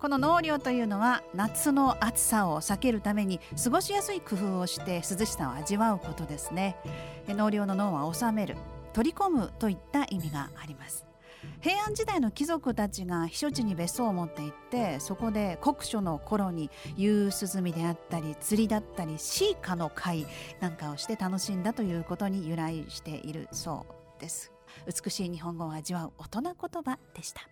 この納涼というのは夏の暑さを避けるために過ごしやすい工夫をして涼しさを味わうことですね。納涼の脳は収める取り込むといった意味があります。平安時代の貴族たちが避暑地に別荘を持って行ってそこで酷暑の頃に夕涼みであったり釣りだったりシーカの会なんかをして楽しんだということに由来しているそうです。美しい日本語を味わう大人言葉でした。